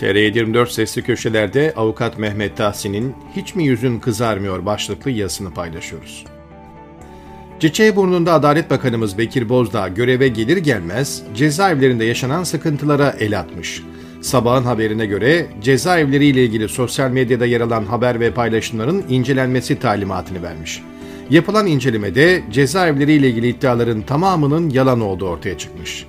TR24 sesli köşelerde avukat Mehmet Tahsin'in Hiç mi yüzün kızarmıyor başlıklı yazısını paylaşıyoruz. Çiçeği-burnunda Adalet Bakanımız Bekir Bozdağ göreve gelir gelmez cezaevlerinde yaşanan sıkıntılara el atmış. Sabahın haberine göre cezaevleriyle ilgili sosyal medyada yer alan haber ve paylaşımların incelenmesi talimatını vermiş. Yapılan incelemede cezaevleriyle ilgili iddiaların tamamının yalan olduğu ortaya çıkmış.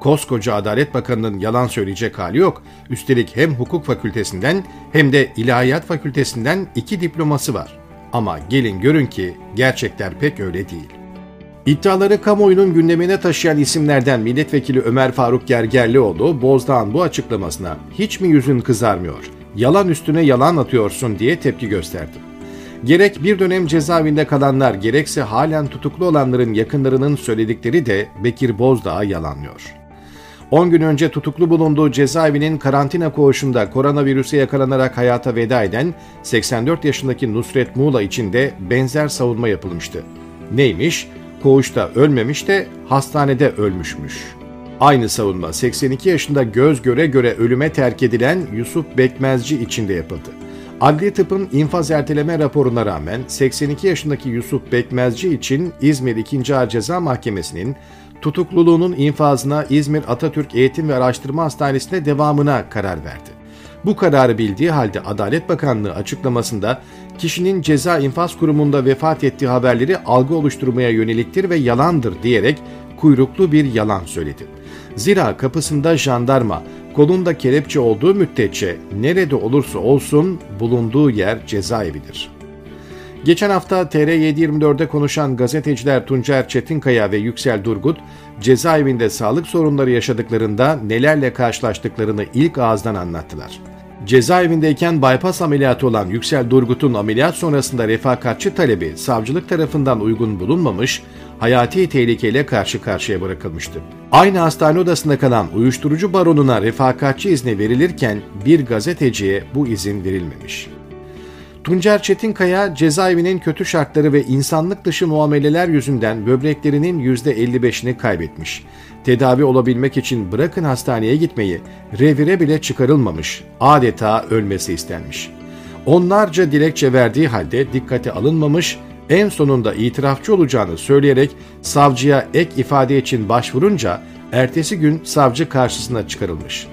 Koskoca Adalet Bakanı'nın yalan söyleyecek hali yok. Üstelik hem hukuk fakültesinden hem de ilahiyat fakültesinden iki diploması var. Ama gelin görün ki gerçekler pek öyle değil. İddiaları kamuoyunun gündemine taşıyan isimlerden milletvekili Ömer Faruk Gergerlioğlu, Bozdağ'ın bu açıklamasına hiç mi yüzün kızarmıyor, yalan üstüne yalan atıyorsun diye tepki gösterdi. Gerek bir dönem cezaevinde kalanlar gerekse halen tutuklu olanların yakınlarının söyledikleri de Bekir Bozdağ'a yalanlıyor. 10 gün önce tutuklu bulunduğu cezaevinin karantina koğuşunda koronavirüse yakalanarak hayata veda eden 84 yaşındaki Nusret Muğla için de benzer savunma yapılmıştı. Neymiş? Koğuşta ölmemiş de hastanede ölmüşmüş. Aynı savunma 82 yaşında göz göre göre ölüme terk edilen Yusuf Bekmezci için de yapıldı. Adli tıpın infaz erteleme raporuna rağmen 82 yaşındaki Yusuf Bekmezci için İzmir 2. Ağır Ceza Mahkemesi'nin tutukluluğunun infazına İzmir Atatürk Eğitim ve Araştırma Hastanesi'nde devamına karar verdi. Bu kararı bildiği halde Adalet Bakanlığı açıklamasında kişinin ceza infaz kurumunda vefat ettiği haberleri algı oluşturmaya yöneliktir ve yalandır diyerek kuyruklu bir yalan söyledi. Zira kapısında jandarma, kolunda kelepçe olduğu müddetçe nerede olursa olsun bulunduğu yer cezaevidir.'' Geçen hafta TR724'de konuşan gazeteciler Tuncer Çetinkaya ve Yüksel Durgut, cezaevinde sağlık sorunları yaşadıklarında nelerle karşılaştıklarını ilk ağızdan anlattılar. Cezaevindeyken bypass ameliyatı olan Yüksel Durgut'un ameliyat sonrasında refakatçi talebi savcılık tarafından uygun bulunmamış, hayati tehlikeyle karşı karşıya bırakılmıştı. Aynı hastane odasında kalan uyuşturucu baronuna refakatçi izni verilirken bir gazeteciye bu izin verilmemiş. Tuncer Çetinkaya cezaevinin kötü şartları ve insanlık dışı muameleler yüzünden böbreklerinin %55'ini kaybetmiş. Tedavi olabilmek için bırakın hastaneye gitmeyi, revire bile çıkarılmamış, adeta ölmesi istenmiş. Onlarca dilekçe verdiği halde dikkate alınmamış, en sonunda itirafçı olacağını söyleyerek savcıya ek ifade için başvurunca ertesi gün savcı karşısına çıkarılmış.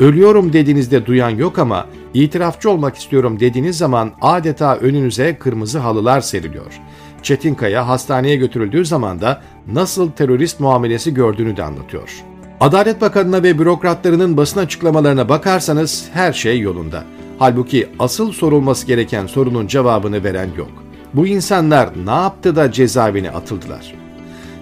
Ölüyorum dediğinizde duyan yok ama İtirafçı olmak istiyorum dediğiniz zaman adeta önünüze kırmızı halılar seriliyor. Çetinkaya hastaneye götürüldüğü zaman da nasıl terörist muamelesi gördüğünü de anlatıyor. Adalet Bakanı'na ve bürokratlarının basın açıklamalarına bakarsanız her şey yolunda. Halbuki asıl sorulması gereken sorunun cevabını veren yok. Bu insanlar ne yaptı da cezaevine atıldılar?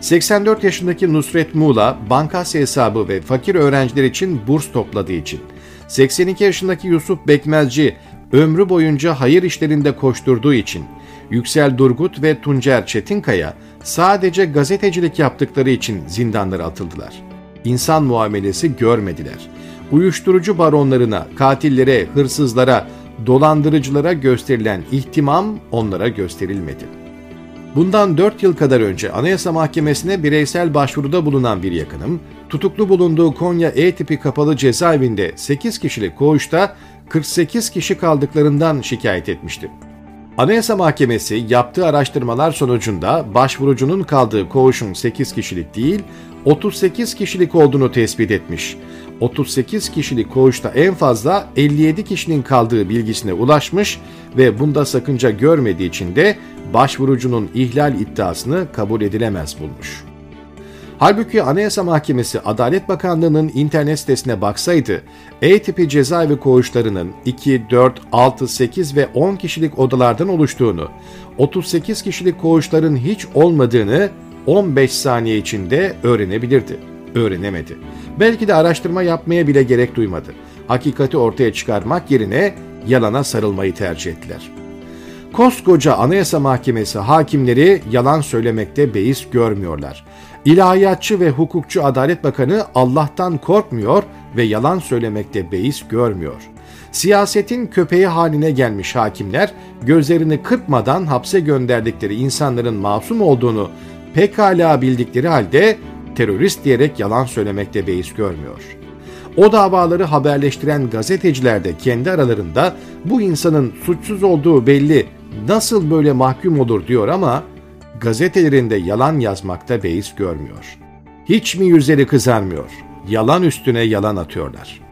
84 yaşındaki Nusret Muğla, bankası hesabı ve fakir öğrenciler için burs topladığı için 82 yaşındaki Yusuf Bekmezci ömrü boyunca hayır işlerinde koşturduğu için Yüksel Durgut ve Tuncer Çetinkaya sadece gazetecilik yaptıkları için zindanlara atıldılar. İnsan muamelesi görmediler. Uyuşturucu baronlarına, katillere, hırsızlara, dolandırıcılara gösterilen ihtimam onlara gösterilmedi. Bundan 4 yıl kadar önce Anayasa Mahkemesi'ne bireysel başvuruda bulunan bir yakınım, tutuklu bulunduğu Konya E tipi kapalı cezaevinde 8 kişilik koğuşta 48 kişi kaldıklarından şikayet etmişti. Anayasa Mahkemesi yaptığı araştırmalar sonucunda başvurucunun kaldığı koğuşun 8 kişilik değil, 38 kişilik olduğunu tespit etmiş. 38 kişilik koğuşta en fazla 57 kişinin kaldığı bilgisine ulaşmış ve bunda sakınca görmediği için de başvurucunun ihlal iddiasını kabul edilemez bulmuş. Halbuki Anayasa Mahkemesi Adalet Bakanlığı'nın internet sitesine baksaydı, E tipi cezaevi koğuşlarının 2, 4, 6, 8 ve 10 kişilik odalardan oluştuğunu, 38 kişilik koğuşların hiç olmadığını 15 saniye içinde öğrenebilirdi. Öğrenemedi. Belki de araştırma yapmaya bile gerek duymadı. Hakikati ortaya çıkarmak yerine yalana sarılmayı tercih ettiler. Koskoca Anayasa Mahkemesi hakimleri yalan söylemekte beis görmüyorlar. İlahiyatçı ve hukukçu Adalet Bakanı Allah'tan korkmuyor ve yalan söylemekte beis görmüyor. Siyasetin köpeği haline gelmiş hakimler gözlerini kırpmadan hapse gönderdikleri insanların masum olduğunu pekala bildikleri halde terörist diyerek yalan söylemekte beis görmüyor. O davaları haberleştiren gazeteciler de kendi aralarında bu insanın suçsuz olduğu belli nasıl böyle mahkum olur diyor ama gazetelerinde yalan yazmakta beis görmüyor. Hiç mi yüzleri kızarmıyor? Yalan üstüne yalan atıyorlar.